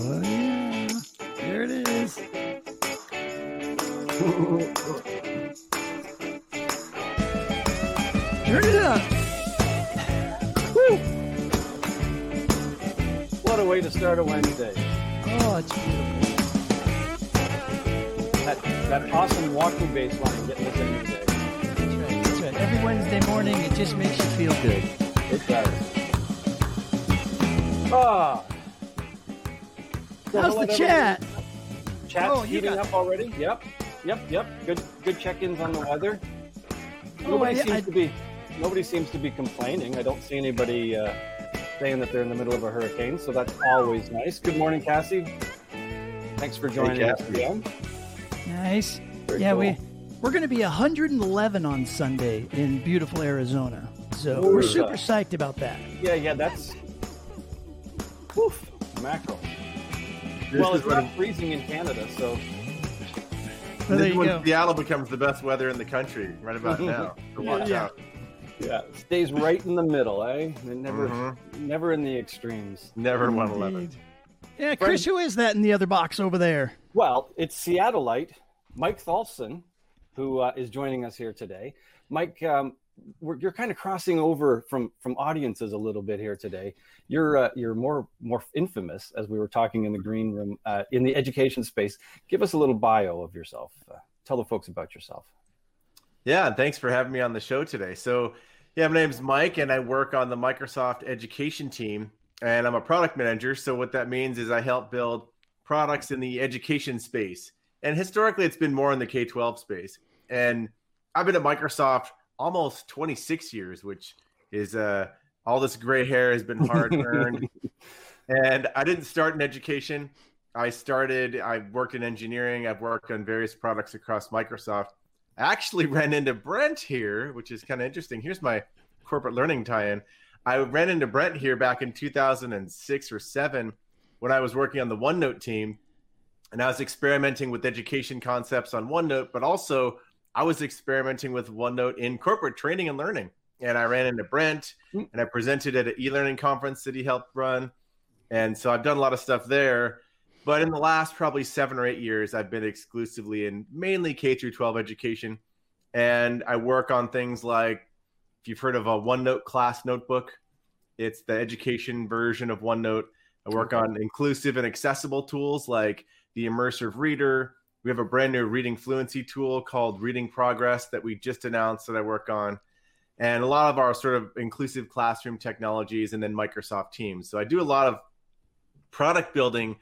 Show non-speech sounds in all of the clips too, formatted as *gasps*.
Oh, yeah. There it is. Turn it up. Woo. What a way to start a Wednesday. Oh, it's beautiful. That, that awesome walking bass line getting us in today. That's right. That's right. Every Wednesday morning, it just makes you feel good. It does. Ah. So How's hello, the everybody. chat? Chat's Oh, you heating got- up already. Yep. Yep. Yep. Good. Good check-ins on the weather. Oh, Nobody I- seems I- to be. Nobody seems to be complaining. I don't see anybody uh, saying that they're in the middle of a hurricane, so that's always nice. Good morning, Cassie. Thanks for joining us again. Nice. Very yeah, cool. we we're going to be 111 on Sunday in beautiful Arizona. So we're Ooh. super psyched about that. Yeah, yeah, that's. Woof, mackerel. This well, it's when, not freezing in Canada, so So this there is you when go. Seattle becomes the best weather in the country right about *laughs* now. So watch Yeah. out. yeah, it stays right in the middle, eh? And never, Mhm. never in the extremes. Never 111. Yeah, Chris, who is that in the other box over there? Well, it's Seattleite Mike Tholfsen who uh, is joining us here today. Mike, um, we're, you're kind of crossing over from from audiences a little bit here today. You're uh, you're more more infamous as we were talking in the green room uh, in the education space. Give us a little bio of yourself. Uh, tell the folks about yourself. Yeah, and thanks for having me on the show today. So, yeah, my name's Mike, and I work on the Microsoft education team, and I'm a product manager. So, what that means is I help build products in the education space. And historically, it's been more in the K 12 space. And I've been at Microsoft almost 26 years, which is uh, all this gray hair has been hard earned. *laughs* and I didn't start in education. I started, I worked in engineering, I've worked on various products across Microsoft. I actually ran into Brent here, which is kind of interesting. Here's my corporate learning tie-in. I ran into Brent here back in 2006 or 7 when I was working on the OneNote team and I was experimenting with education concepts on OneNote, but also I was experimenting with OneNote in corporate training and learning. And I ran into Brent hmm. and I presented at an e-learning conference that he helped run. And so I've done a lot of stuff there. But in the last probably seven or eight years, I've been exclusively in mainly K through 12 education. And I work on things like if you've heard of a OneNote class notebook, it's the education version of OneNote. I work on inclusive and accessible tools like the immersive reader. We have a brand new reading fluency tool called Reading Progress that we just announced that I work on. And a lot of our sort of inclusive classroom technologies and then Microsoft Teams. So I do a lot of product building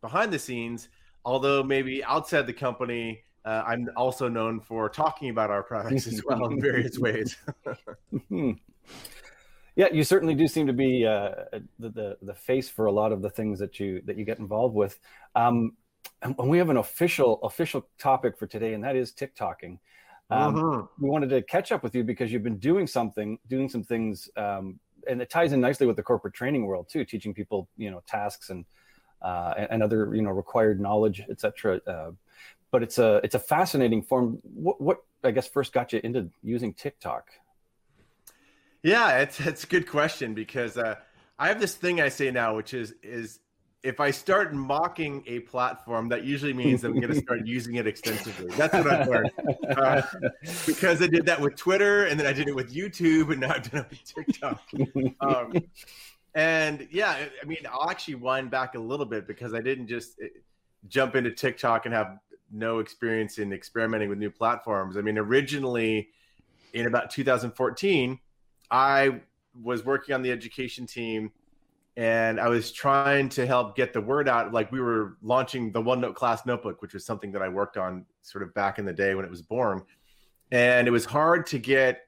behind the scenes, although maybe outside the company, uh, I'm also known for talking about our products as well in various *laughs* ways. *laughs* Hmm. Yeah, you certainly do seem to be uh, the, the the face for a lot of the things that you that you get involved with. Um, and we have an official official topic for today, and that is TikToking. Um, Mhm. We wanted to catch up with you because you've been doing something, doing some things, um, and it ties in nicely with the corporate training world too, teaching people you know tasks and uh, and, and other you know required knowledge, etc. Uh, but it's a it's a fascinating form. What what I guess first got you into using TikTok? Yeah, it's it's a good question because uh, I have this thing I say now, which is is if I start mocking a platform, that usually means I'm going to start *laughs* using it extensively. That's what I've learned. Uh, because I did that with Twitter, and then I did it with YouTube, and now I've done it with TikTok. Um, and yeah, I- mean, I'll actually wind back a little bit because I didn't just eh, jump into TikTok and have no experience in experimenting with new platforms. I mean, originally in about 2014, I was working on the education team and I was trying to help get the word out. Like we were launching the OneNote class notebook, which was something that I worked on sort of back in the day when it was born. And it was hard to get,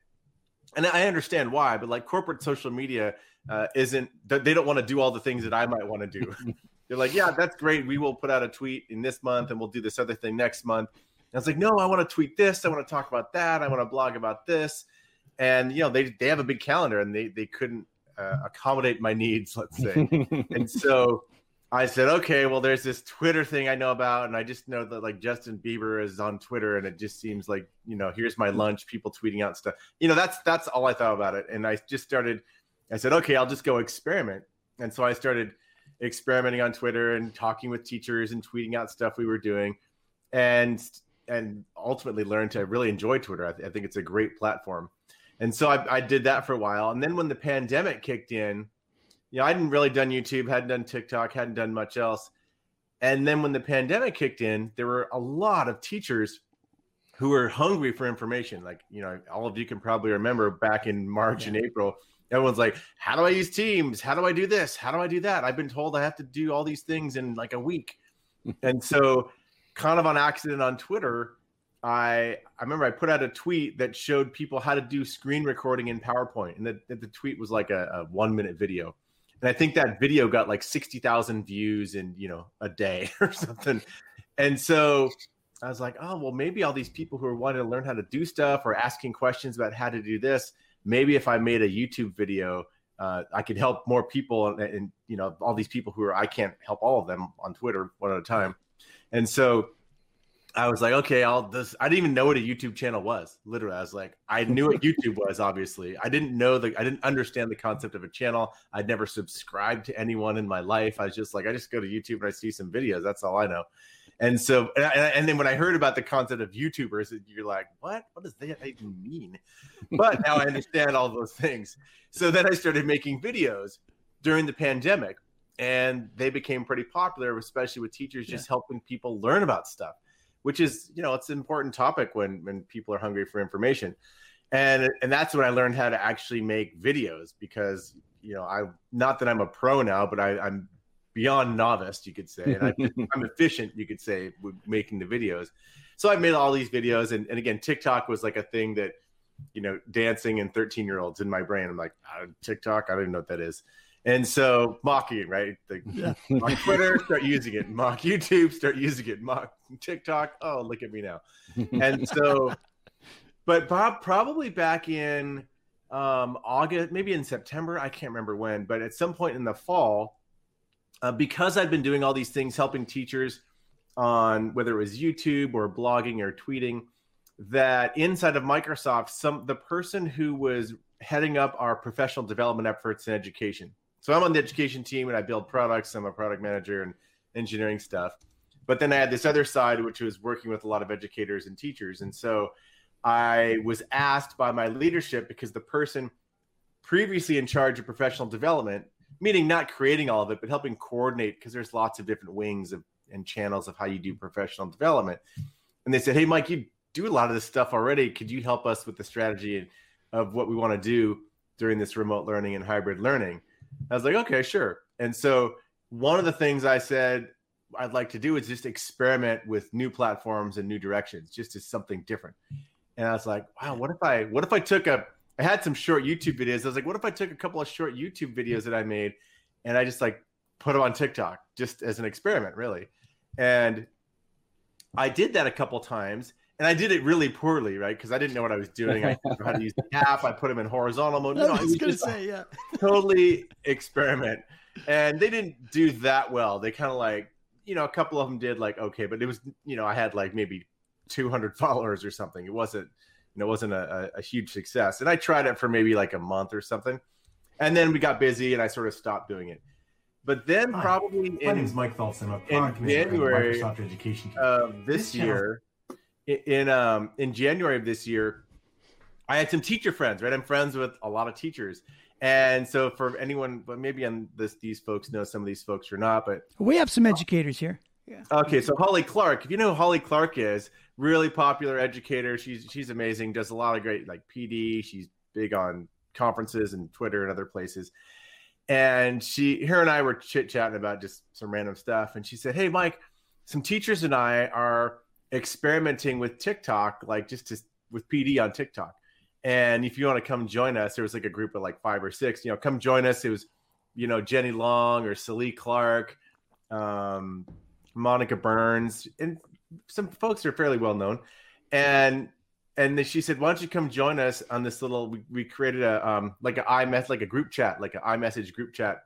and I understand why, but like corporate social media uh, isn't, they don't want to do all the things that I might want to do. *laughs* They're like, yeah, that's great. We will put out a tweet in this month and we'll do this other thing next month. And I was like, no, I want to tweet this. I want to talk about that. I want to blog about this. And, you know, they, they have a big calendar and they, they couldn't uh, accommodate my needs, let's say. *laughs* and so I said, okay, well, there's this Twitter thing I know about, and I just know that like Justin Bieber is on Twitter, and it just seems like you know, here's my lunch, people tweeting out stuff. You know, that's that's all I thought about it, and I just started. I said, okay, I'll just go experiment, and so I started experimenting on Twitter and talking with teachers and tweeting out stuff we were doing, and and ultimately learned to really enjoy Twitter. I, th- I think it's a great platform, and so I, I did that for a while. And then when the pandemic kicked in, you know, I hadn't really done YouTube, hadn't done TikTok, hadn't done much else. And then when the pandemic kicked in, there were a lot of teachers who were hungry for information. Like, you know, all of you can probably remember back in March yeah. and April, everyone's like, How do I use Teams? How do I do this? How do I do that? I've been told I have to do all these things in like a week. *laughs* and so, kind of on accident on Twitter, I I remember I put out a tweet that showed people how to do screen recording in PowerPoint, and the, the tweet was like a, a one minute video and I think that video got like sixty thousand views in you know a day *laughs* or something. And so I was like, oh well, maybe all these people who are wanting to learn how to do stuff or asking questions about how to do this, maybe if I made a YouTube video, uh, I could help more people, and, and you know all these people who are I can't help all of them on Twitter one at a time. And so I was like, okay, I'll this. I didn't even know what a YouTube channel was. Literally, I was like, I knew what YouTube was. Obviously, I didn't know the. I didn't understand the concept of a channel. I'd never subscribed to anyone in my life. I was just like, I just go to YouTube and I see some videos. That's all I know. And so, and, and then when I heard about the concept of YouTubers, you're like, what? What does that even mean? But now I understand all those things. So then I started making videos during the pandemic, and they became pretty popular, especially with teachers just yeah. helping people learn about stuff which is you know it's an important topic when when people are hungry for information. And and that's when i learned how to actually make videos because you know i not that i'm a pro now but I, i'm beyond novice you could say. And I, *laughs* am efficient you could say with making the videos. So i made all these videos. And, and again tiktok was like a thing that you know dancing and 13 year olds in my brain. I'm like ah, tiktok? I don't even know what that is and so mocking right? The, yeah. *laughs* mock Twitter, start using it. Mock YouTube, start using it. Mock TikTok. Oh, look at me now. And so, but Bob, probably back in um, August, maybe in September, I can't remember when, but at some point in the fall, uh, because I'd been doing all these things, helping teachers on whether it was YouTube or blogging or tweeting, that inside of Microsoft, some the person who was heading up our professional development efforts in education so I'm on the education team and I build products. I'm a product manager and engineering stuff. But then I had this other side, which was working with a lot of educators and teachers. And so I was asked by my leadership because the person previously in charge of professional development, meaning not creating all of it, but helping coordinate, because there's lots of different wings of, and channels of how you do professional development. And they said, Hey, Mike, you do a lot of this stuff already. Could you help us with the strategy of what we want to do during this remote learning and hybrid learning? I was like, okay, sure. And so one of the things I said I'd like to do is just experiment with new platforms and new directions, just as something different. And I was like, wow, what if I what if I took a I had some short YouTube videos. I was like, what if I took a couple of short YouTube videos that I made and I just like put them on TikTok just as an experiment, really. And I did that a couple times and I did it really poorly, right? Because I didn't know what I was doing. I didn't know how to use the app. I put them in horizontal mode. *laughs* You know, I was going to say, yeah, *laughs* totally experiment. And they didn't do that well. They kind of like, you know, a couple of them did like okay, but it was, you know, I had like maybe 200 *laughs* followers or something. It wasn't, you know, it wasn't a, a huge success. And I tried it for maybe like a month or something, and then we got busy, and I sort of stopped doing it. But then probably Hi. in, my name is Mike Tholfsen. I'm a in January Microsoft Education uh, this, this year in um in January of this year, I had some teacher friends. Right, I'm friends with a lot of teachers, and so for anyone, but maybe on this, these folks know some of these folks or not, but we have some educators here. Yeah. Okay, so Holly Clark, if you know who Holly Clark is, really popular educator. She's she's amazing. Does a lot of great like PD. She's big on conferences and Twitter and other places. And she, her and I were chit chatting about just some random stuff. And she said, "Hey, Mike, some teachers and I are experimenting with TikTok, like just to, with PD on TikTok. And if you want to come join us, there was like a group of like five or six, you know, come join us. It was, you know, Jenny Long or Celie Clark, um, Monica Burns, and some folks are fairly well known. And and then she said, "Why don't you come join us on this little?" We, we created a um like an iMess like a group chat, like an iMessage group chat,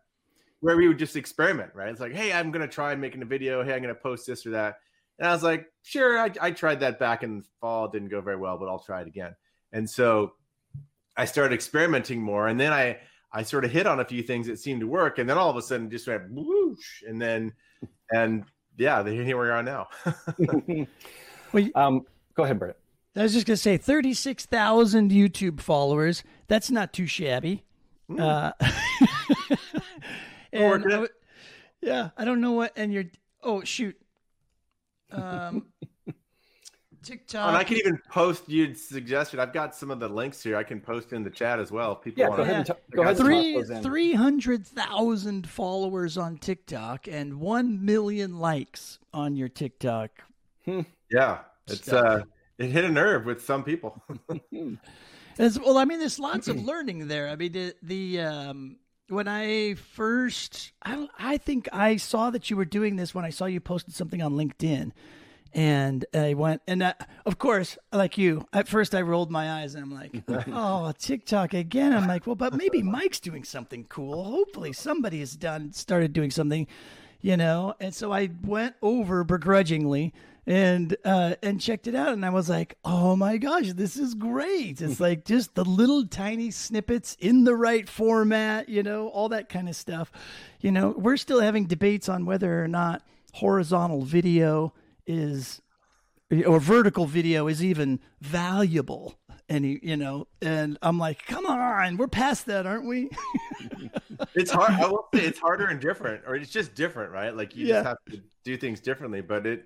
where we would just experiment. Right? It's like, hey, I'm gonna try making a video. Hey, I'm gonna post this or that. And I was like, sure, I, I tried that back in the fall. It didn't go very well, but I'll try it again. And so I started experimenting more. And then I, I sort of hit on a few things that seemed to work, and then all of a sudden just went whoosh, and then and yeah, here we are now. *laughs* well, um, go ahead, Brent. I was just gonna say thirty-six thousand YouTube followers. That's not too shabby. Mm. Uh, *laughs* and I, yeah, I don't know what. And you're oh shoot, um, *laughs* TikTok. And I can even post you suggestion. I've got some of the links here. I can post in the chat as well. If People yeah, go ahead. And t- go ahead. Three three hundred thousand followers on TikTok and one million likes on your TikTok. Hmm. Yeah, it's stuff. uh, it hit a nerve with some people. *laughs* As, well, I mean, there's lots of learning there. I mean, the, the um, when I first, I, I think I saw that you were doing this when I saw you posted something on LinkedIn. And I went, and I, of course, like you, at first I rolled my eyes and I'm like, *laughs* oh, TikTok again. I'm like, well, but maybe Mike's doing something cool. Hopefully somebody has done, started doing something, you know? And so I went over begrudgingly and uh, and checked it out, and I was like, "Oh my gosh, this is great!" It's like *laughs* just the little tiny snippets in the right format, you know, all that kind of stuff. You know, we're still having debates on whether or not horizontal video is or vertical video is even valuable any you know and i'm like come on we're past that aren't we *laughs* it's hard i will say it's harder and different or it's just different right like you yeah. just have to do things differently but it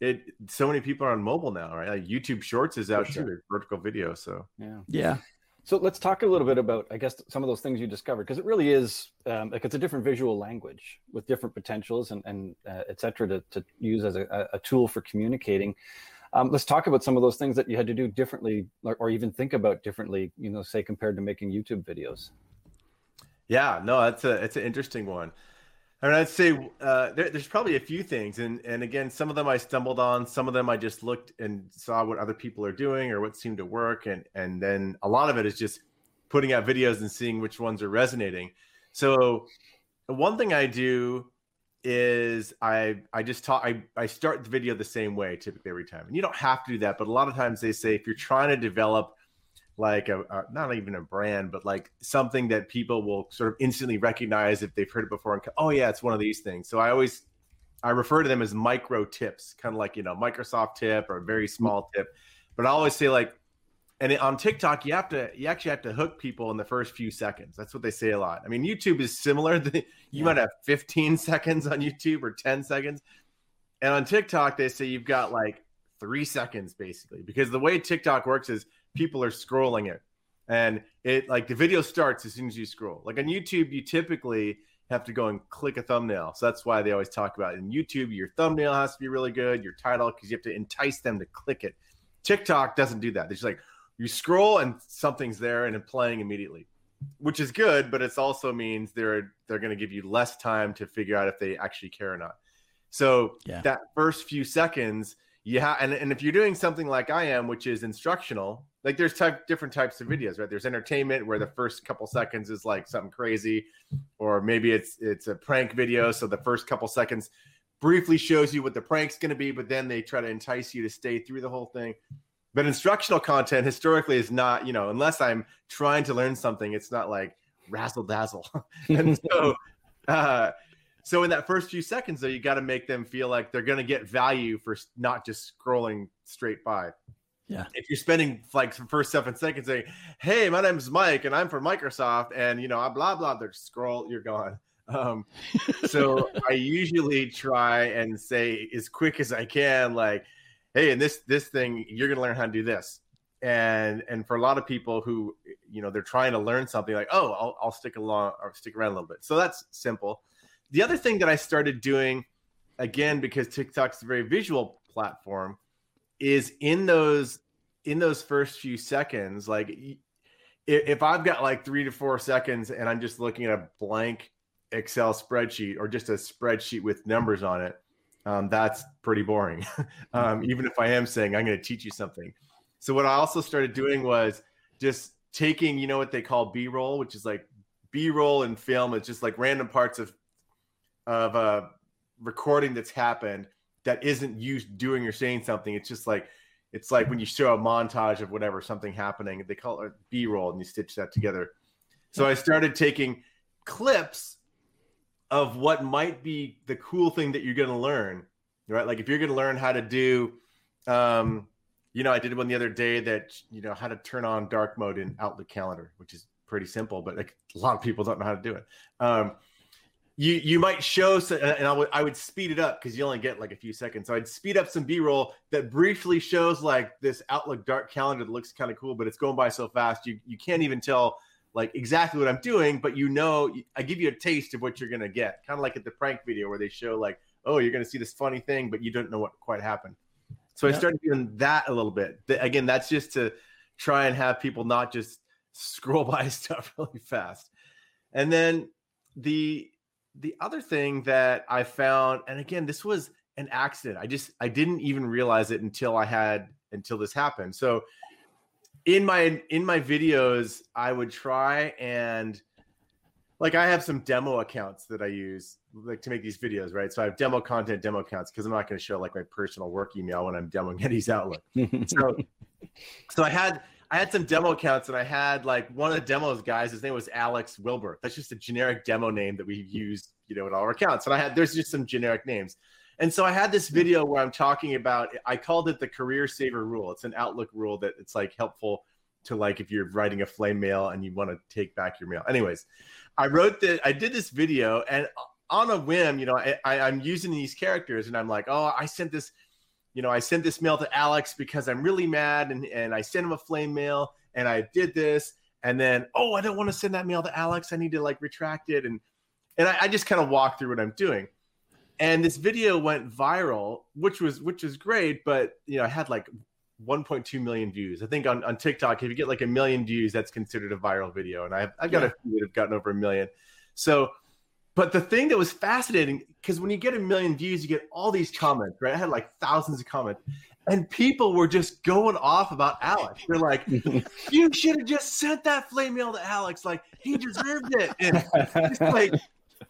it so many people are on mobile now, right? Like YouTube Shorts is out sure. too, vertical video. So yeah, yeah. So let's talk a little bit about, I guess, some of those things you discovered because it really is um, like it's a different visual language with different potentials and and uh, et cetera to, to use as a, a tool for communicating. Um, let's talk about some of those things that you had to do differently, or, or even think about differently. You know, say compared to making YouTube videos. Yeah, no, that's a it's an interesting one. Mean, I'd say uh, there, there's probably a few things, and and again, some of them I stumbled on, some of them I just looked and saw what other people are doing or what seemed to work, and and then a lot of it is just putting out videos and seeing which ones are resonating. So, one thing I do is I I just talk I, I start the video the same way typically every time, and you don't have to do that, but a lot of times they say if you're trying to develop like a, a, not even a brand, but like something that people will sort of instantly recognize if they've heard it before and oh yeah, it's one of these things. So I always I refer to them as micro tips, kind of like you know Microsoft tip or a very mm-hmm. small tip. But I always say like, and on TikTok you have to you actually have to hook people in the first few seconds. That's what they say a lot. I mean YouTube is similar. *laughs* you yeah. might have 15 *laughs* seconds on YouTube or 10 seconds, and on TikTok they say you've got like three seconds basically because the way TikTok works is people are scrolling it. And it like the video starts as soon as you scroll. Like on YouTube, you typically have to go and click a thumbnail. So that's why they always talk about in YouTube, your thumbnail has to be really good, your title, because you have to entice them to click it. TikTok doesn't do that. It's like you scroll and something's there and it's playing immediately, which is good, but it also means they're they're going to give you less time to figure out if they actually care or not. So yeah. that first few seconds, yeah, and, and if you're doing something like I am, which is instructional, like there's type different types of videos, right? There's entertainment where the first couple seconds is like something crazy, or maybe it's it's a prank video, so the first couple seconds briefly shows you what the prank's going to be, but then they try to entice you to stay through the whole thing. But instructional content historically is not, you know, unless I'm trying to learn something, it's not like razzle dazzle. *laughs* and so, *laughs* uh, so in that first few seconds, though, you got to make them feel like they're going to get value for not just scrolling straight by. Yeah. If you're spending like the first seven seconds saying, "Hey, my name's Mike, and I'm from Microsoft," and you know, I blah blah, they scroll, you're gone. Um, so *laughs* I usually try and say as quick as I can, like, "Hey, in this this thing, you're gonna learn how to do this." And and for a lot of people who you know they're trying to learn something, like, "Oh, I'll, I'll stick along or stick around a little bit." So that's simple. The other thing that I started doing, again, because TikTok's a very visual platform is in those in those first few seconds like if i've got like three to four seconds and i'm just looking at a blank excel spreadsheet or just a spreadsheet with numbers on it um, that's pretty boring. *laughs* Um, even if i am saying i'm going to teach you something. So what i also started doing was just taking you know what they call b-roll which is like b-roll and film. It's just like random parts of of a recording that's happened that isn't you doing or saying something. It's just like it's like when you show a montage of whatever something happening. They call it B roll, and you stitch that together. So I started taking clips of what might be the cool thing that you're going to learn, right? Like if you're going to learn how to do, um, you know, I did one the other day that you know how to turn on dark mode in Outlook Calendar, which is pretty simple, but like a lot of people don't know how to do it. Um, you you might show and I would I would speed it up because you only get like a few seconds. So I'd speed up some B roll that briefly shows like this Outlook dark calendar that looks kind of cool, but it's going by so fast you you can't even tell like exactly what I'm doing, but you know I give you a taste of what you're gonna get, kind of like at the prank video where they show like oh you're gonna see this funny thing, but you don't know what quite happened. So I started doing that a little bit. Again, that's just to try and have people not just scroll *laughs* by stuff really fast, and then the the other thing that I found, and again, this was an accident. I just I didn't even realize it until I had until this happened. So in my in my videos, I would try and like I have some demo accounts that I use like to make these videos, right? So I have demo content, demo accounts because I'm not going to show like my personal work email when I'm demoing *laughs* Eddie's Outlook. so so I had I had some demo accounts and I had like one of the demos guys, his name was Alex Wilber. That's just a generic demo name that we use, you know, in all our accounts. And I had there's just some generic names. And so I had this hmm. video where I'm talking about I called it the career saver rule. It's an Outlook rule that it's like helpful to like if you're writing a flame mail and you want to take back your mail. Anyways, I wrote that I did this video and on a whim, you know, I, I, I'm using these characters and I'm like, oh, I sent this you know, I sent this mail to Alex because I'm really mad and, and I sent him a flame mail and I did this. And then, oh, I don't want to send that mail to Alex. I need to like retract it. And and I, I just kind of walk through what I'm doing. And this video went viral, which was which was great, but you know, I had like 1.2 million views. I think on, on TikTok, if you get like a million views, that's considered a viral video. And I've, I've got yeah. a few that have gotten over a million. So but the thing that was fascinating, because when you get a million views, you get all these comments, right? I had like thousands of comments, and people were just going off about Alex. They're like, *laughs* "You should have just sent that flame mail to Alex. Like he deserved it." And it's like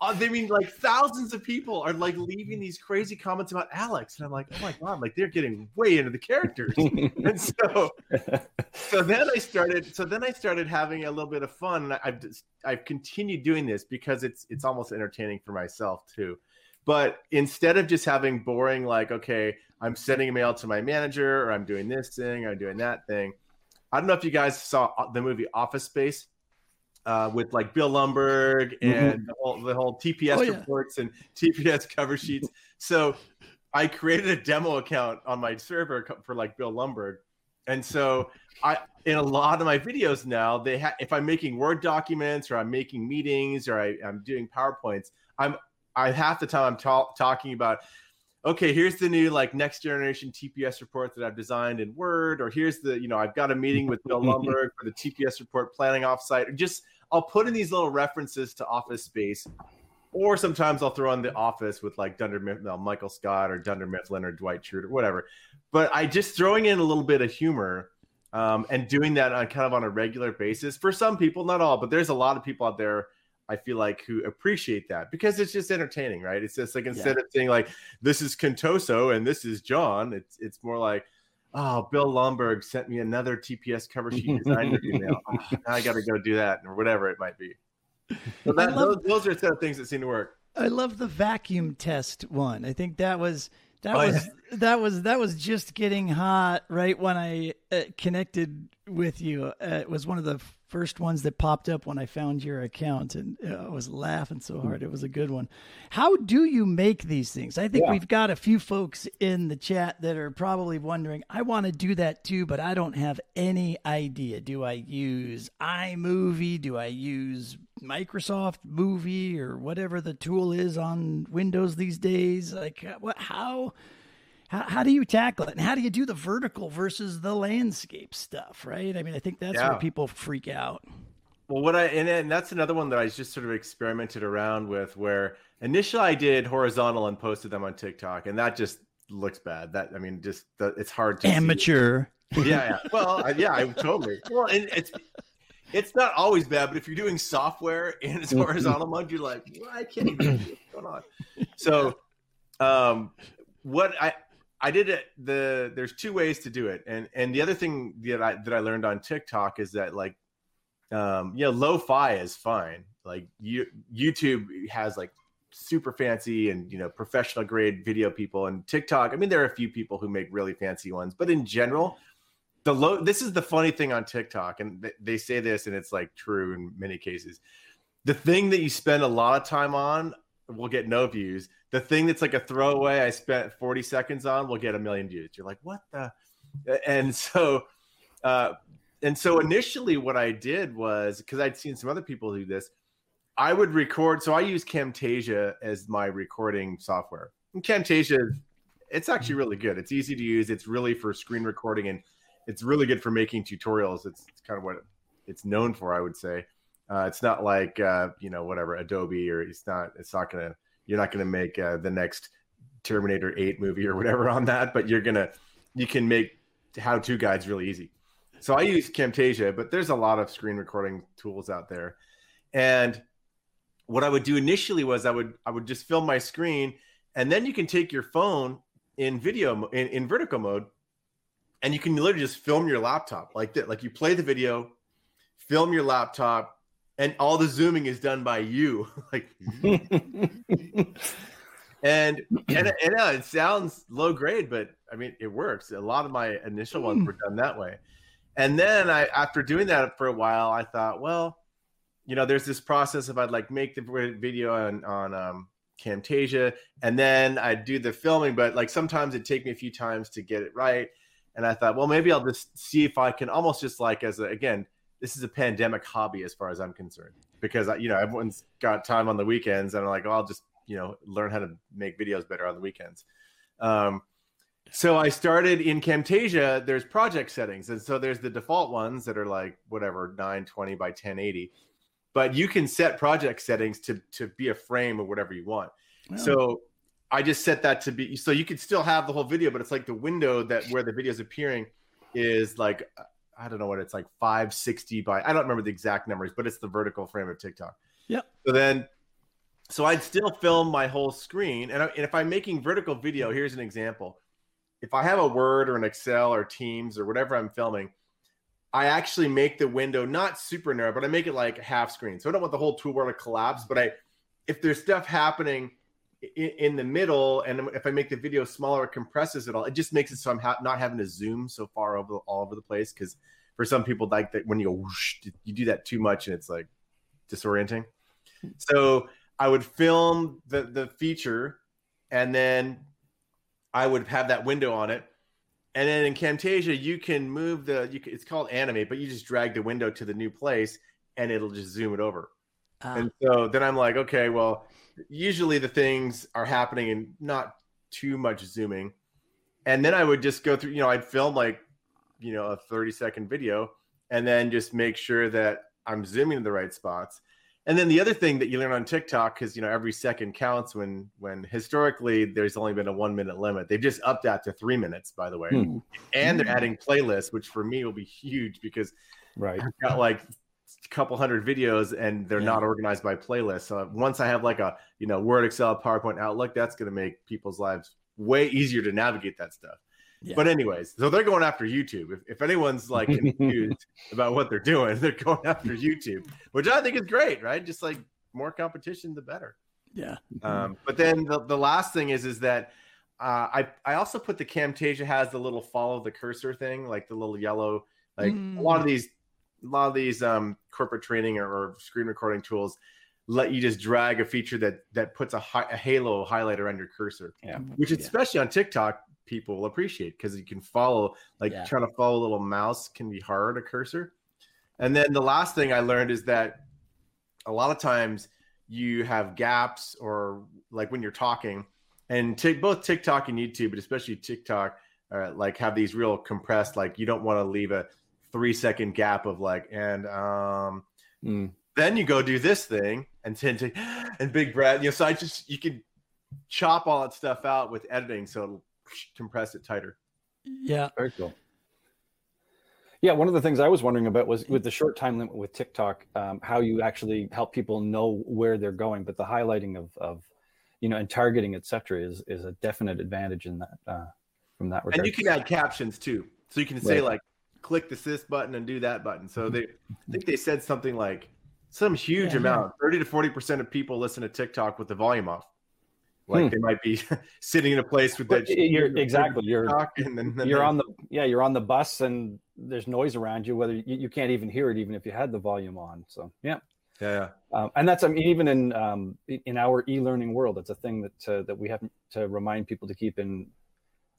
uh, they mean like thousands of people are like leaving these crazy comments about Alex, and I'm like, oh my god, like they're getting way into the characters. *laughs* and so, so then I started. So then I started having a little bit of fun, and I've just, I've continued doing this because it's it's almost entertaining for myself too. But instead of just having boring, like, okay, I'm sending a mail to my manager, or I'm doing this thing, or I'm doing that thing. I don't know if you guys saw the movie Office Space uh, with like Bill Lumbergh mm-hmm. and mm-hmm. the, whole, the whole TPS oh, yeah. reports and TPS cover sheets. So I created a demo account on my server for like Bill Lumbergh. And so I in a lot of my videos now, they ha- if I'm making Word documents or I'm making meetings or I, am doing PowerPoints, I'm I half the time I'm ta- talking about okay, here's the new like next generation TPS report that I've designed in Word, or here's the, you know, I've got a meeting with Bill Lumbergh for the TPS report planning offsite, or just I'll put in these little references to Office Space, or sometimes I'll throw in the Office with like Dunder Mifflin, Michael Scott or Dunder Mifflin or Dwight Schrute or whatever. But I just throwing in a little bit of humor um, and doing that on kind of on a regular basis for some people, not all, but there's a lot of people out there. I feel like who appreciate that because it's just entertaining, right? It's just like instead yeah. of saying like this is Contoso and this is John, it's it's more like oh, Bill Lumbergh sent me another TPS cover sheet design *laughs* email. Oh, I got to go do that or whatever it might be. So that, love, those, those, are set of things that seem to work. I love the vacuum test one. I think that was that oh, was yeah. That was that was just getting hot right when I uh, connected with you. Uh, it was one of the first ones that popped up when I found your account, and uh, I was laughing so hard. It was a good one. How do you make these things? I think yeah. we've got a few folks in the chat that are probably wondering, I want to do that too, but I don't have any idea. Do I use iMovie? Do I use Microsoft Movie or whatever the tool is on Windows these days? Like, uh, what, how? How, how do you tackle it? And how do you do the vertical versus the landscape stuff right? I mean i think that's yeah. where people freak out. Well what i and, and that's another one that i just sort of experimented around with where initially i did horizontal and posted them on tiktok and that just looks bad. That i mean just it's hard to amateur. *laughs* Yeah yeah. Well yeah i totally. Well and it's it's not always bad, but if you're doing software and it's horizontal mode, you're like, well, I can't even what's going on. So, um, what I I did it. The there's two ways to do it, and and the other thing that I that I learned on TikTok is that like um, yeah, lo-fi is fine. Like you, YouTube has like super fancy and you know professional grade video people, and TikTok. I mean, there are a few people who make really fancy ones, but in general, the low. This is the funny thing on TikTok, and th- they say this, and it's like true in many cases. The thing that you spend a lot of time on will get no views. The thing that's like a throwaway I spent 40 seconds on will get a million views. You're like, what the? And so, uh, and so initially what I did was because I'd seen some other people do this, I would record. So I use Camtasia as my recording software. And Camtasia, it's actually really good. It's easy to use. It's really for screen recording and it's really good for making tutorials. It's, it's kind of what it's known for, I would say. Uh, it's not like uh, you know whatever Adobe or it's not. It's not gonna. You're not gonna make uh, the next Terminator 8 movie or whatever on that, but you're gonna. You can make how-to guides really easy. So I use Camtasia, but there's a lot of screen recording tools out there. And what I would do initially was I would I would just film my screen, and then you can take your phone in video in, in vertical mode, and you can literally just film your laptop like that. Like you play the video, film your laptop, and all the zooming is done by you. *laughs* like, *laughs* and and, and uh, it sounds low grade, but I mean it works. A lot of my initial ones were done that way. And then I, after doing that for a while, I thought, well, you know, there's this process if I'd like make the video on on um, Camtasia, and then I'd do the filming, but like sometimes it'd take me a few times to get it right. And I thought, well, maybe I'll just see if I can almost just like as a, again, this is a pandemic hobby as far as I'm concerned because you know everyone's got time on the weekends, and I'm like, oh, I'll just you know learn how to make videos better on the weekends. Um, so I started in Camtasia. There's project settings, and so there's the default ones that are like whatever 920 by 1080, but you can set project settings to to be a frame or whatever you want. Oh. So I just set that to be so you could still have the whole video, but it's like the window that where the video is appearing is like I don't know what it's like 560 by I don't remember the exact numbers, but it's the vertical frame of TikTok. Yep. So then, so I'd still film my whole screen, and, I, and if I'm making vertical video, here's an example if I have a Word or an Excel or Teams or whatever I'm filming, I actually make the window not super narrow, but I make it like half screen. So I don't want the whole toolbar to collapse, but I if there's stuff happening in, in the middle, and if I make the video smaller, it compresses it all. It just makes it so I'm ha- not having to zoom so far over all over the place. Because for some people, like that when you go whoosh, you do that too much, and it's like disorienting. So I would film the the feature, and then I would have that window on it. And then in Camtasia, you can move the, you can, it's called animate, but you just drag the window to the new place and it'll just zoom it over. Uh, and so then I'm like, okay, well, usually the things are happening and not too much zooming. And then I would just go through, you know, I'd film like, you know, a 30 second video and then just make sure that I'm zooming in the right spots. And then the other thing that you learn on TikTok, because you know every second counts. When when historically there's only been a one minute limit, they've just upped that to three minutes. By the way, hmm. and they're adding playlists, which for me will be huge because right, I've got like a couple hundred videos and they're yeah. not organized by playlist. So once I have like a you know Word, Excel, PowerPoint, Outlook, that's going to make people's lives way easier to navigate that stuff. Yeah. But anyways, so they're going after YouTube. If, if anyone's like *laughs* confused about what they're doing, *laughs* they're going after YouTube, which I think is great, right? Just like more competition, the better. Yeah. Um, but then the, the last thing is is that uh, I I also put the Camtasia has the little follow the cursor thing, like the little yellow. Like mm. a lot of mm. these, a lot of these um, corporate training or, or, screen recording tools let you just drag a feature that that puts a, hi- a halo highlighter on your cursor. Yeah. Which yeah. especially on TikTok, people will appreciate because you can follow like yeah. trying to follow a little mouse can be hard a cursor and then the last thing i learned is that a lot of times you have gaps or like when you're talking and t- both tiktok and youtube but especially tiktok uh, like have these real compressed like you don't want to leave a three second gap of like and um mm. then you go do this thing and tend to *gasps* and big breath you know so i just you can chop all that stuff out with editing so compress it tighter. Yeah. Very cool. Yeah, one of the things I was wondering about was with the short time limit with TikTok, um, how you actually help people know where they're going. But the highlighting of, of you know, and targeting, etc., is is a definite advantage in that uh, from that regard. And you can add captions too, so you can say right. like, click the this button and do that button. So they I think they said something like some huge Yeah, amount, 30 to 40% of people listen to TikTok with the volume off. Like Hmm. they might be *laughs* sitting in a place with that. you're exactly you're and then, then you're on the yeah you're on the bus and there's noise around you whether you, you can't even hear it even if you had the volume on so yeah yeah, yeah. um, and that's i mean even in um, in our e-learning world it's a thing that uh, that we have to remind people to keep in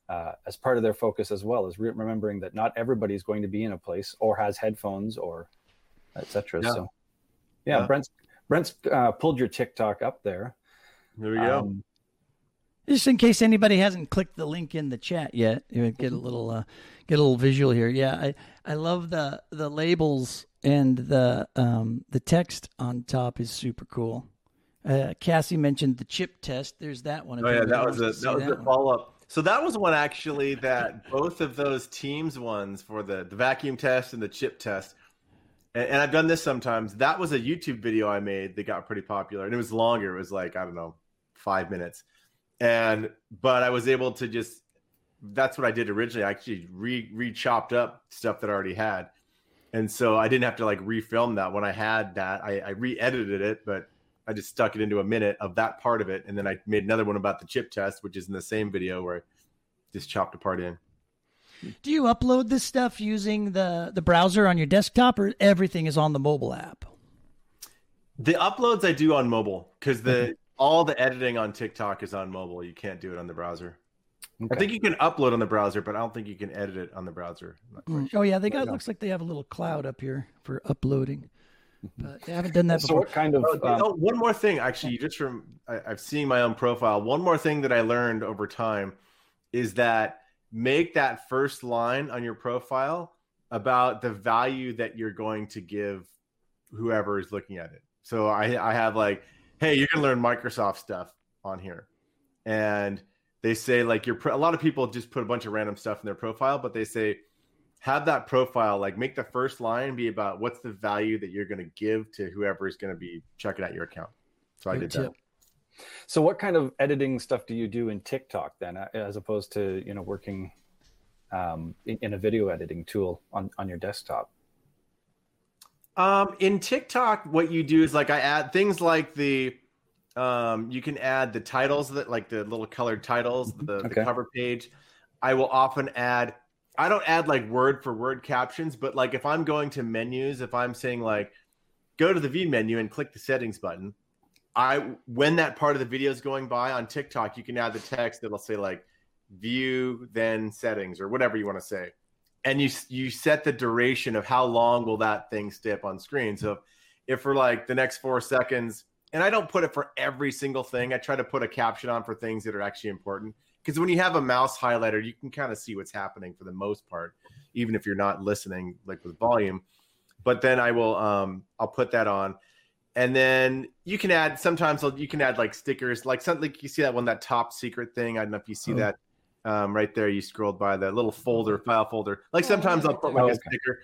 uh, as part of their focus as well is re- remembering that not everybody is going to be in a place or has headphones or etc Yeah. so yeah, Yeah. brent's brent's uh, pulled your tiktok up there There we go. Um, Just in case anybody hasn't clicked the link in the chat yet, you know, get a little uh, get a little visual here. Yeah, I, I love the the labels and the um, the text on top is super cool. Uh, Cassie mentioned the chip test. There's that one. Oh yeah, that was wants a to that was the follow up. So that was one actually that both of those teams ones for the the vacuum test and the chip test. And, and I've done this sometimes. That was a YouTube video I made that got pretty popular, and it was longer. It was like I don't know, five minutes. And but I was able to just that's what I did originally. I actually re re chopped up stuff that I already had. And so I didn't have to like refilm that when I had that. I, I re-edited it, but I just stuck it into a minute of that part of it, and then I made another one about the chip test, which is in the same video where I just chopped a part in. Do you upload this stuff using the the browser on your desktop, or everything is on the mobile app? The uploads I do on mobile because the all the editing on TikTok is on mobile. You can't do it on the browser. I think you can upload on the browser, but I don't think you can edit it on the browser. I'm not quite Mm. Oh yeah, they got. Looks like they have a little cloud up here for uploading, but they haven't done that so before. what kind of Oh, um, oh, one more thing, actually, just from I, I've seen my own profile. One more thing that I learned over time is that make that first line on your profile about the value that you're going to give whoever is looking at it. So I, I have like, hey, you can learn Microsoft stuff on here, and they say like your pro- a lot of people just put a bunch of random stuff in their profile, but they say have that profile like make the first line be about what's the value that you're going to give to whoever is going to be checking out your account. So I Good did that. So, what kind of editing stuff do you do in TikTok then, uh, as opposed to you know working um, in, in a video editing tool on on your desktop? Um, in TikTok, what you do is like I add things like the, um, you can add the titles that like the little colored titles, the, the cover page. I will often add. I don't add like word for word captions, but like if I'm going to menus, if I'm saying like, go to the view menu and click the settings button, I when that part of the video is going by on TikTok, you can add the text that'll say like, view then settings or whatever you want to say and you you set the duration of how long will that thing stay up on screen. So if for like the next four seconds, and I don't put it for every single thing, I try to put a caption on for things that are actually important. Because when you have a mouse highlighter, you can kind of see what's happening for the most part, even if you're not listening like with volume. But then I will um I'll put that on. And then you can add sometimes you can add like stickers, like something like you see that one, that top secret thing. I don't know if you see Oh. that um, right there. You scrolled by the little folder, file folder. Like Oh, sometimes I'll put like a sticker.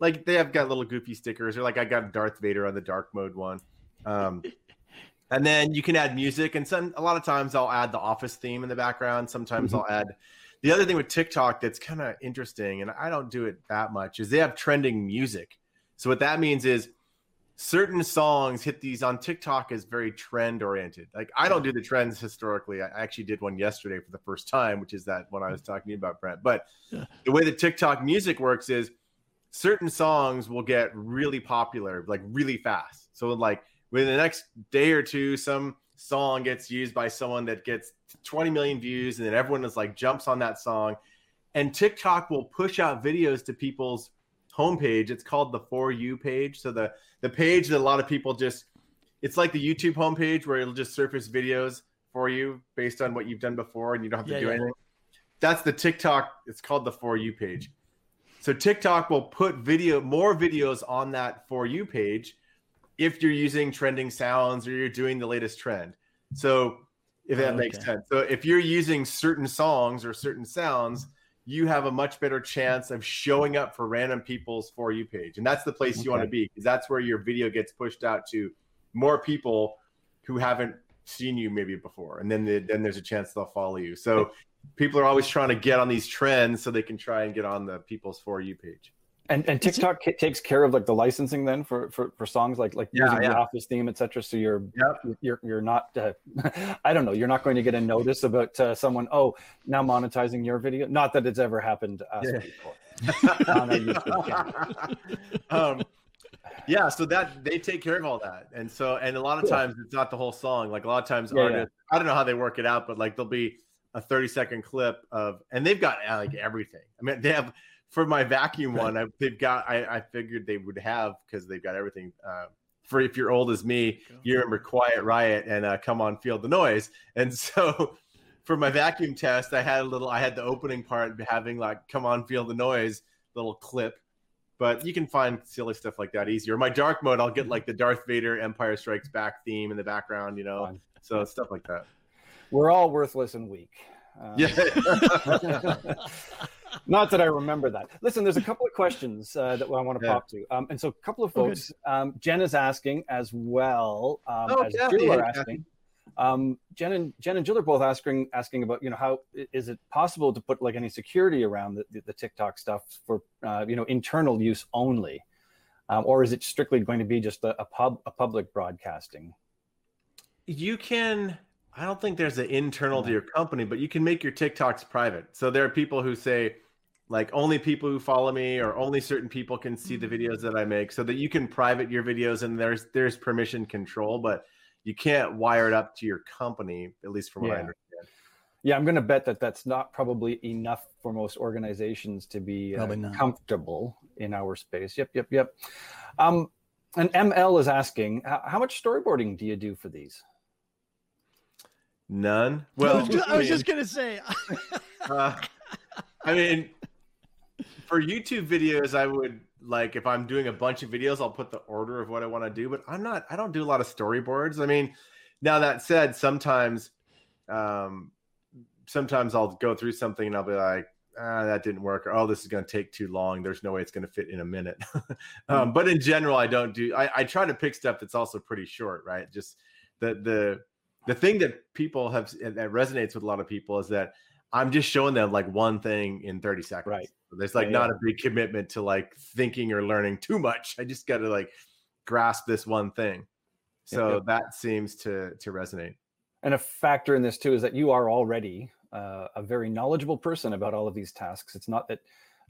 Like they have got little goofy stickers, or like I got Darth Vader on the dark mode one. Um, and then you can add music, and some a lot of times I'll add the Office theme in the background. Sometimes Mhm. I'll add. The other thing with TikTok that's kind of interesting, and I don't do it that much, is they have trending music. So what that means is certain songs hit these on TikTok is very trend oriented. Like I don't do the trends historically. I actually did one yesterday for the first time, which is that one I was talking to you about, Brent. But Yeah. the way that TikTok music works is certain songs will get really popular, like really fast. So like within the next day or two, some song gets used by someone that gets 20 million views, and then everyone is like jumps on that song. And TikTok will push out videos to people's homepage. It's called the For You page. So the the page that a lot of people just it's like the YouTube homepage where it'll just surface videos for you based on what you've done before and you don't have to Yeah, do yeah. anything. That's the TikTok, it's called the For You page. So TikTok will put video more videos on that For You page if you're using trending sounds or you're doing the latest trend. So if that oh, makes Okay. sense. So if you're using certain songs or certain sounds, you have a much better chance of showing up for random people's for you page. And that's the place you want to be because that's where your video gets pushed out to more people who haven't seen you maybe before. And then the, then there's a chance they'll follow you. So people are always trying to get on these trends so they can try and get on the people's for you page. And and TikTok it's, takes care of like the licensing then for for, for songs like like yeah, using yeah. the Office theme, etc. So you're yep. you're you're not uh, *laughs* I don't know you're not going to get a notice about uh, someone oh now monetizing your video. Not that it's ever happened us yeah. before. *laughs* um, yeah, so that they take care of all that, and so and a lot of times it's not the whole song. Like a lot of times artists, I don't know how they work it out, but like there'll be a 30 second clip of and they've got uh, like everything i mean they have for my vacuum right. one I, they've got I, I figured they would have because they've got everything uh, for if you're old as me you remember quiet riot and uh, come on feel the noise and so *laughs* for my vacuum test i had a little i had the opening part having like come on feel the noise little clip but you can find silly stuff like that easier my dark mode i'll get like the darth vader empire strikes back theme in the background you know Fine. so stuff like that we're all worthless and weak. Um, yeah. *laughs* *laughs* *laughs* not that I remember that. Listen, there's a couple of questions uh, that I want to yeah. pop to. Um, and so a couple of oh, folks, um, Jen is asking as well um, oh, as yeah, Jill are asking. Um, Jen and Jen and Jill are both asking asking about you know how is it possible to put like any security around the, the, the TikTok stuff for uh, you know internal use only, um, or is it strictly going to be just a, a pub a public broadcasting? You can I don't think there's an internal to your company, but you can make your TikToks private. So there are people who say, like, only people who follow me or only certain people can see the videos that I make, so that you can private your videos and there's there's permission control, but you can't wire it up to your company, at least from what yeah. I understand. Yeah, I'm going to bet that that's not probably enough for most organizations to be uh, comfortable in our space. Yep, yep, yep. Um, and ML is asking, how much storyboarding do you do for these? None. Well, *laughs* I was just, I was just gonna say. *laughs* uh, I mean, for YouTube videos, I would like if I'm doing a bunch of videos, I'll put the order of what I want to do. But I'm not. I don't do a lot of storyboards. I mean, now that said, sometimes, um, sometimes I'll go through something and I'll be like, ah, that didn't work, or oh, this is going to take too long. There's no way it's going to fit in a minute. *laughs* um, but in general, I don't do. I, I try to pick stuff that's also pretty short, right? Just the the the thing that people have that resonates with a lot of people is that I'm just showing them like one thing in 30 seconds. Right. There's like yeah, not yeah. a big commitment to like thinking or learning too much. I just got to like grasp this one thing. So that seems to to resonate. And a factor in this too is that you are already uh, a very knowledgeable person about all of these tasks. It's not that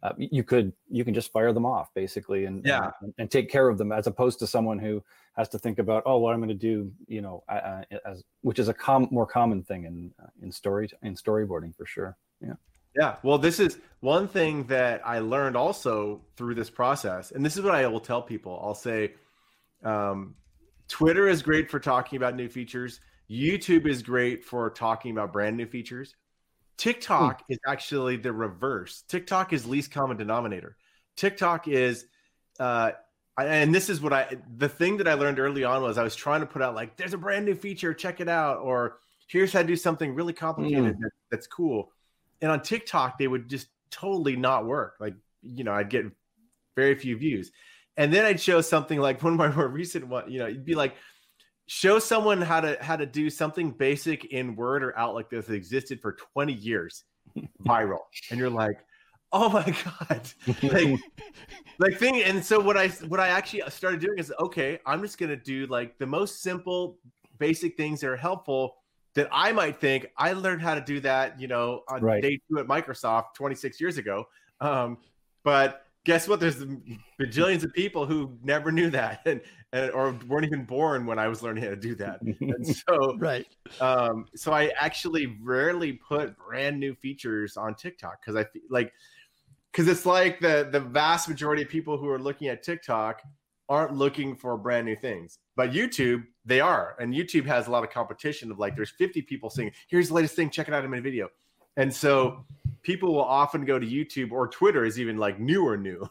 uh, you could you can just fire them off basically and yeah. and, and, take care of them as opposed to someone who has to think about oh what i'm going to do you know uh, as which is a com- more common thing in uh, in story in storyboarding for sure. Yeah. Yeah. Well this is one thing that i learned also through this process and this is what i will tell people. I'll say um, twitter is great for talking about new features. Youtube is great for talking about brand new features TikTok hmm. is actually the reverse. TikTok is least common denominator. TikTok is, uh, and this is what I, the thing that I learned early on was I was trying to put out like, there's a brand new feature, check it out, or here's how to do something really complicated mm. that, that's cool. And on TikTok, they would just totally not work. Like, you know, I'd get very few views. And then I'd show something like one of my *laughs* more recent one, you know, you'd be like, show someone how to how to do something basic in Word or Out Outlook that's existed for 20 years *laughs* viral, and you're like, oh my *laughs* god, like *laughs* like thing. And so what I what I actually started doing is okay, I'm just gonna do like the most simple, basic things that are helpful. That I might think I learned how to do that, you know, on right. day two at Microsoft 26 years ago. Um, but guess what? There's bajillions of people who never knew that, *laughs* and and or weren't even born when I was learning how to do that. And *laughs* so, right. Um, so I actually rarely put brand new features on TikTok because I feel like because it's like the the vast majority of people who are looking at TikTok aren't looking for brand new things. But YouTube, they are, and YouTube has a lot of competition of like there's 50 people saying, "Here's the latest thing, check it out in my video," and so people will often go to YouTube or Twitter is even like new or new,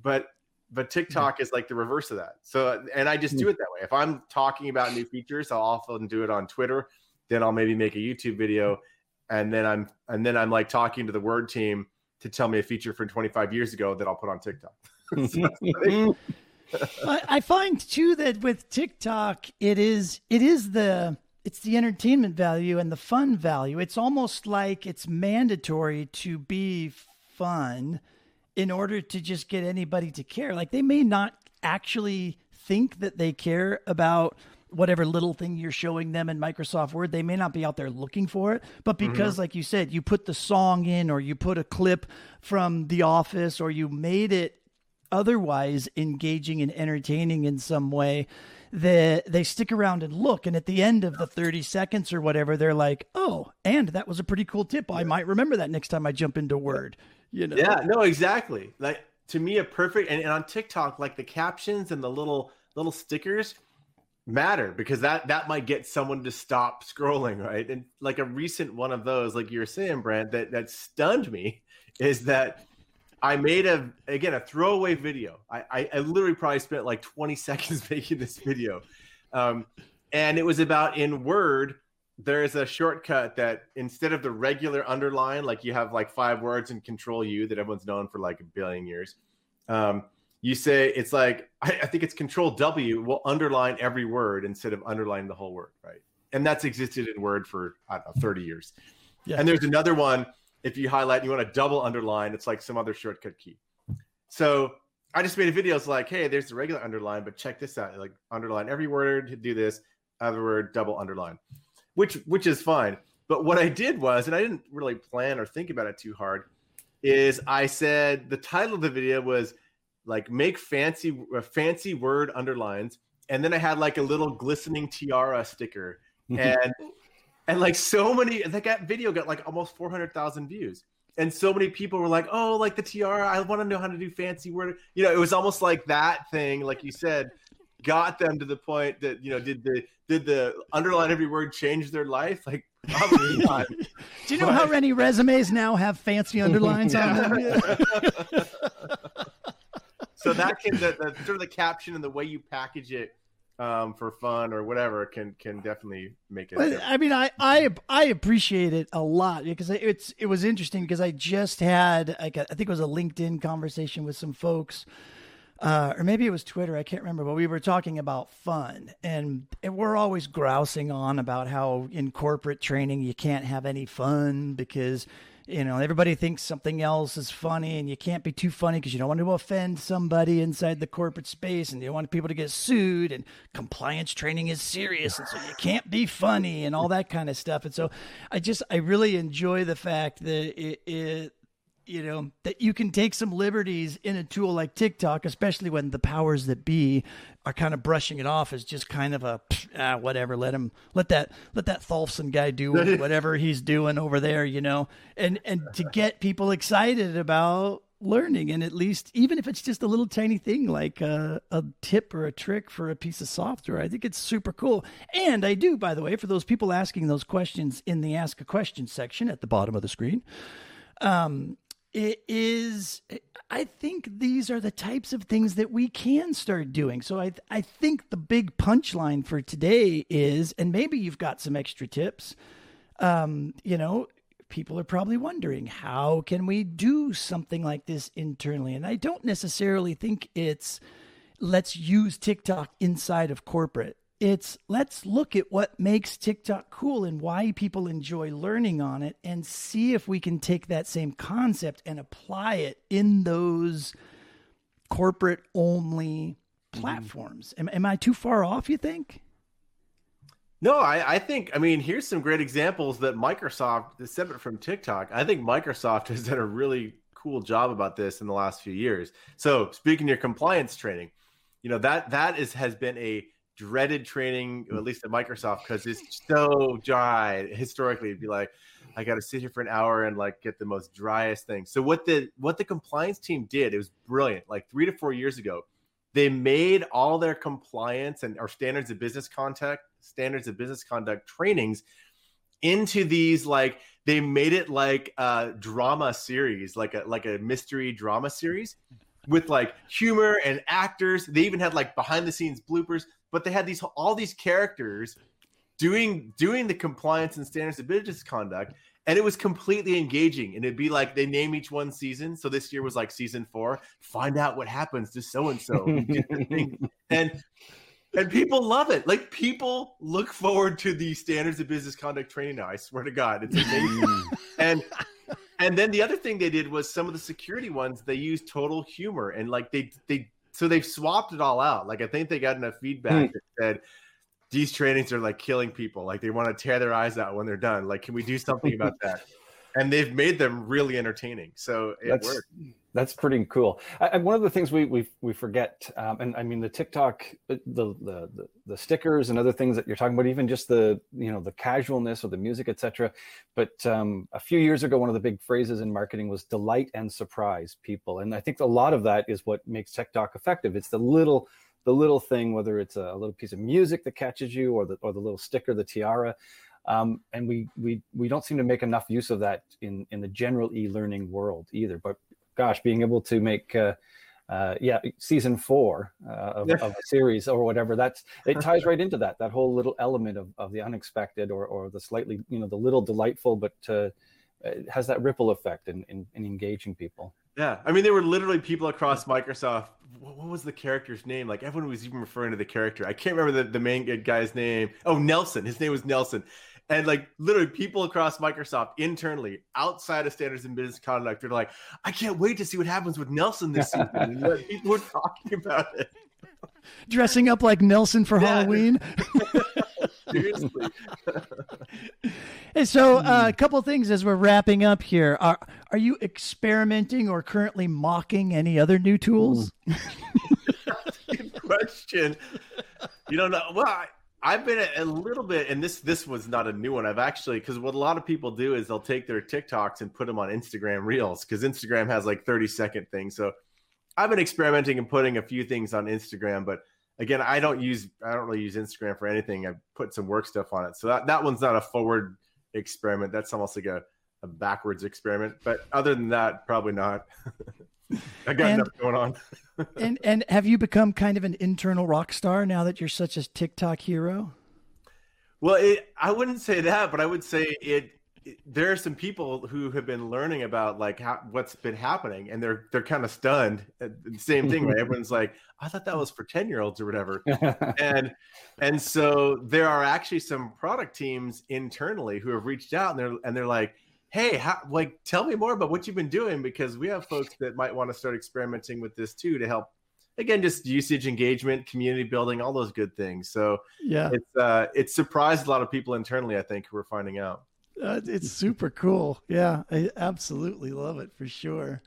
but but TikTok is like the reverse of that. So, and I just do it that way. If I'm talking about new features, I'll often do it on Twitter. Then I'll maybe make a YouTube video, and then I'm and then I'm like talking to the Word team to tell me a feature from 25 years ago that I'll put on TikTok. *laughs* *laughs* I find too that with TikTok, it is it is the it's the entertainment value and the fun value. It's almost like it's mandatory to be fun in order to just get anybody to care. Like they may not actually think that they care about whatever little thing you're showing them in Microsoft Word. They may not be out there looking for it, but mm-hmm. because, mm-hmm. like you said, you put the song in or you put a clip from The Office or you made it otherwise engaging and entertaining in some way, that they stick around and look. And at the end of the 30 seconds or whatever, they're like, oh, and that was a pretty cool tip. I might remember that next time I jump into Word. You know? Yeah, no, exactly. Like to me, a perfect and, and on TikTok, like the captions and the little little stickers matter because that that might get someone to stop scrolling right and like a recent one of those like you were saying brent that that stunned me is that i made a again a throwaway video i i, I literally probably spent like 20 *laughs* seconds making this video um, and it was about in word there's a shortcut that instead of the regular underline like you have like five words in control u that everyone's known for like a billion years um, you say it's like I, I think it's Control W will underline every word instead of underlining the whole word, right? And that's existed in Word for I don't know 30 years. Yeah. And there's another one if you highlight and you want to double underline, it's like some other shortcut key. So I just made a video. It's like, hey, there's the regular underline, but check this out. Like underline every word, do this, other word, double underline, which which is fine. But what I did was, and I didn't really plan or think about it too hard, is I said the title of the video was like make fancy fancy word underlines and then i had like a little glistening tiara sticker *laughs* and and like so many that video got like almost 400,000 views. And so many people were like oh like the tiara i want to know how to do fancy word you know it was almost like that thing like you said got them to the point that you know did the did the underline every word change their life? Like probably *laughs* not. Do you know but, how many resumes now have fancy underlines on them? *laughs* *laughs* So that can the, the, sort of the caption and the way you package it um, for fun or whatever can can definitely make it. I mean, I I I appreciate it a lot because it's it was interesting because I just had like a, I think it was a LinkedIn conversation with some folks. Uh, or maybe it was Twitter, I can't remember, but we were talking about fun. And, and we're always grousing on about how in corporate training you can't have any fun because you know everybody thinks something else is funny and you can't be too funny because you don't want to offend somebody inside the corporate space and you don't want people to get sued and compliance training is serious and so you can't be funny and all that kind of stuff. And so i just i really enjoy the fact that it, it you know that you can take some liberties in a tool like TikTok, especially when the powers that be are kind of brushing it off as just kind of a *sniffs* ah, whatever. Let him let that let that Tholfsen guy do *laughs* whatever he's doing over there, you know, and and to get people excited about learning and at least even if it's just a little tiny thing like a, a, tip or a trick for a piece of software i think it's super cool and i do by the way for those people asking those questions in the ask a question section at the bottom of the screen um, it is i think these are the types of things that we can start doing. So i i think the big punchline for today is and maybe you've got some extra tips um you know people are probably wondering how can we do something like this internally? And i don't necessarily think it's let's use tiktok inside of corporate it's let's look at what makes TikTok cool and why people enjoy learning on it and see if we can take that same concept and apply it in those corporate only mm-hmm. platforms. Am, am I too far off, you think? No, I, I, think, I mean, here's some great examples that Microsoft, separate from TikTok, I think Microsoft *laughs* has done a really cool job about this in the last few years. So, speaking of your compliance training, you know, that that is has been a dreaded training, at mm. least at Microsoft, because it's *laughs* so dry. Historically, it'd be like, I got to sit here for an hour and like get the most driest thing. So what the what the compliance team did, it was brilliant. Like three to four years ago, they made all their compliance and our standards of business contact, standards of business conduct trainings into these like they made it like a drama series, like a like a mystery drama series with like humor and actors. They even had like behind the scenes bloopers but they had these all these characters doing doing the compliance and standards of business conduct and it was completely engaging. And it'd be like they name each one season. So this year was like season four. Find out what happens to so and so and and people love it. Like people look forward to the standards of business conduct training now. I swear to god it's amazing. Mm. And and then the other thing they did was some of the security ones they used total humor. And like they they so they've swapped it all out. Like I think they got enough feedback hmm. that said these trainings are like killing people. Like they want to tear their eyes out when they're done. Like, can we do something about *laughs* that? And they've made them really entertaining. So it that's, worked. That's pretty cool. I, one of the things we we, we forget, um, and I mean the TikTok, the, the, the the stickers and other things that you're talking about, even just the you know the casualness of the music, etc. But um, a few years ago, one of the big phrases in marketing was delight and surprise people, and I think a lot of that is what makes TikTok effective. It's the little the little thing, whether it's a, a, little piece of music that catches you or the or the little sticker, the tiara. Um, and we we we don't seem to make enough use of that in in the general e-learning world either. But gosh, being able to make uh, uh, yeah, season four uh, of, of, a series or whatever. That's it ties right into that that whole little element of, of the unexpected or or the slightly you know the little delightful, but uh, it has that ripple effect in, in, in engaging people. Yeah, I mean, there were literally people across Microsoft. What, was the character's name? Like everyone was even referring to the character. I can't remember the, the main guy's name. Oh, Nelson. His name was Nelson. And like literally people across Microsoft internally, outside of standards and business conduct, they're like, I can't wait to see what happens with Nelson this season. *laughs* people were talking about it. Dressing up like Nelson for yeah. Halloween. *laughs* Seriously. *laughs* and so, uh, a couple things as we're wrapping up here. Are are you experimenting or currently mocking any other new tools? Good question. You don't know. Well, I, I've been a, a, little bit, and this this was not a new one. I've actually because what a lot of people do is they'll take their TikToks and put them on Instagram Reels because Instagram has like thirty second things. So I've been experimenting and putting a few things on Instagram, but again, I don't use I don't really use Instagram for anything. I put some work stuff on it, so that that one's not a forward experiment. That's almost like a, a backwards experiment. But other than that, probably not. *laughs* *laughs* I got and, enough going on. *laughs* and and have you become kind of an internal rock star now that you're such a TikTok hero? Well, it, I wouldn't say that, but I would say it there are some people who have been learning about like how, what's been happening and they're they're kind of stunned same thing right everyone's like i thought that was for 10 year olds or whatever *laughs* and and so there are actually some product teams internally who have reached out and they're and they're like hey how, like tell me more about what you've been doing because we have folks that might want to start experimenting with this too to help again just usage engagement community building all those good things so yeah it's uh it's surprised a lot of people internally i think who are finding out uh, it's super cool. Yeah, I absolutely love it for sure.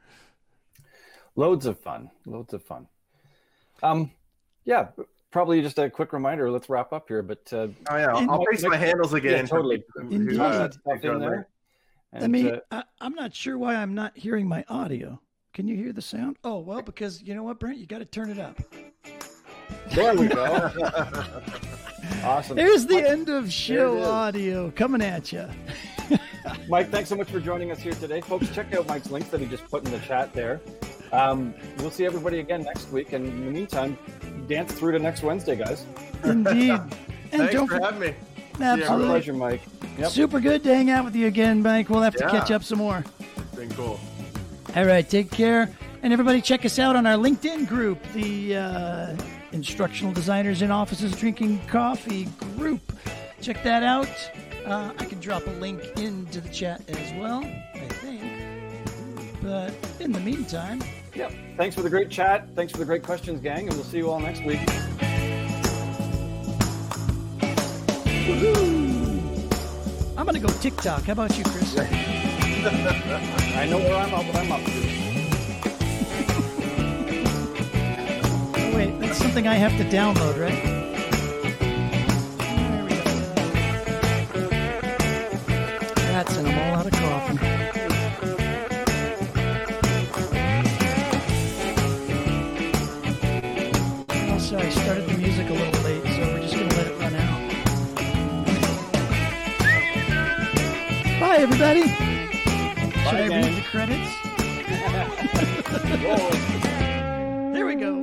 Loads of fun. Loads of fun. Um, yeah, probably just a quick reminder. Let's wrap up here. But uh, oh yeah, I'll, I'll paste my handles again. Yeah, totally. Indeed. Uh, in there. And, I mean, uh, I, I'm not sure why I'm not hearing my audio. Can you hear the sound? Oh well, because you know what, Brent, you got to turn it up. There we go. *laughs* awesome. There's the Mike, end of show audio coming at you. *laughs* Mike, thanks so much for joining us here today, folks. Check out Mike's links that he just put in the chat there. Um, we'll see everybody again next week, and in the meantime, dance through to next Wednesday, guys. Indeed. *laughs* and thanks don't for having me. Absolutely. Our pleasure, Mike. Yep. Super good to hang out with you again, Mike. We'll have to yeah. catch up some more. It's been cool. All right, take care. And everybody, check us out on our LinkedIn group, the uh, Instructional Designers in Offices Drinking Coffee group. Check that out. Uh, I can drop a link into the chat as well, I think. But in the meantime, yep. Thanks for the great chat. Thanks for the great questions, gang, and we'll see you all next week. Woohoo! I'm gonna go TikTok. How about you, Chris? *laughs* I know where I'm up, what I'm up to. Oh, wait, that's something I have to download, right? That's and I'm all out of coffee. There we go.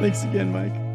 Thanks again, Mike.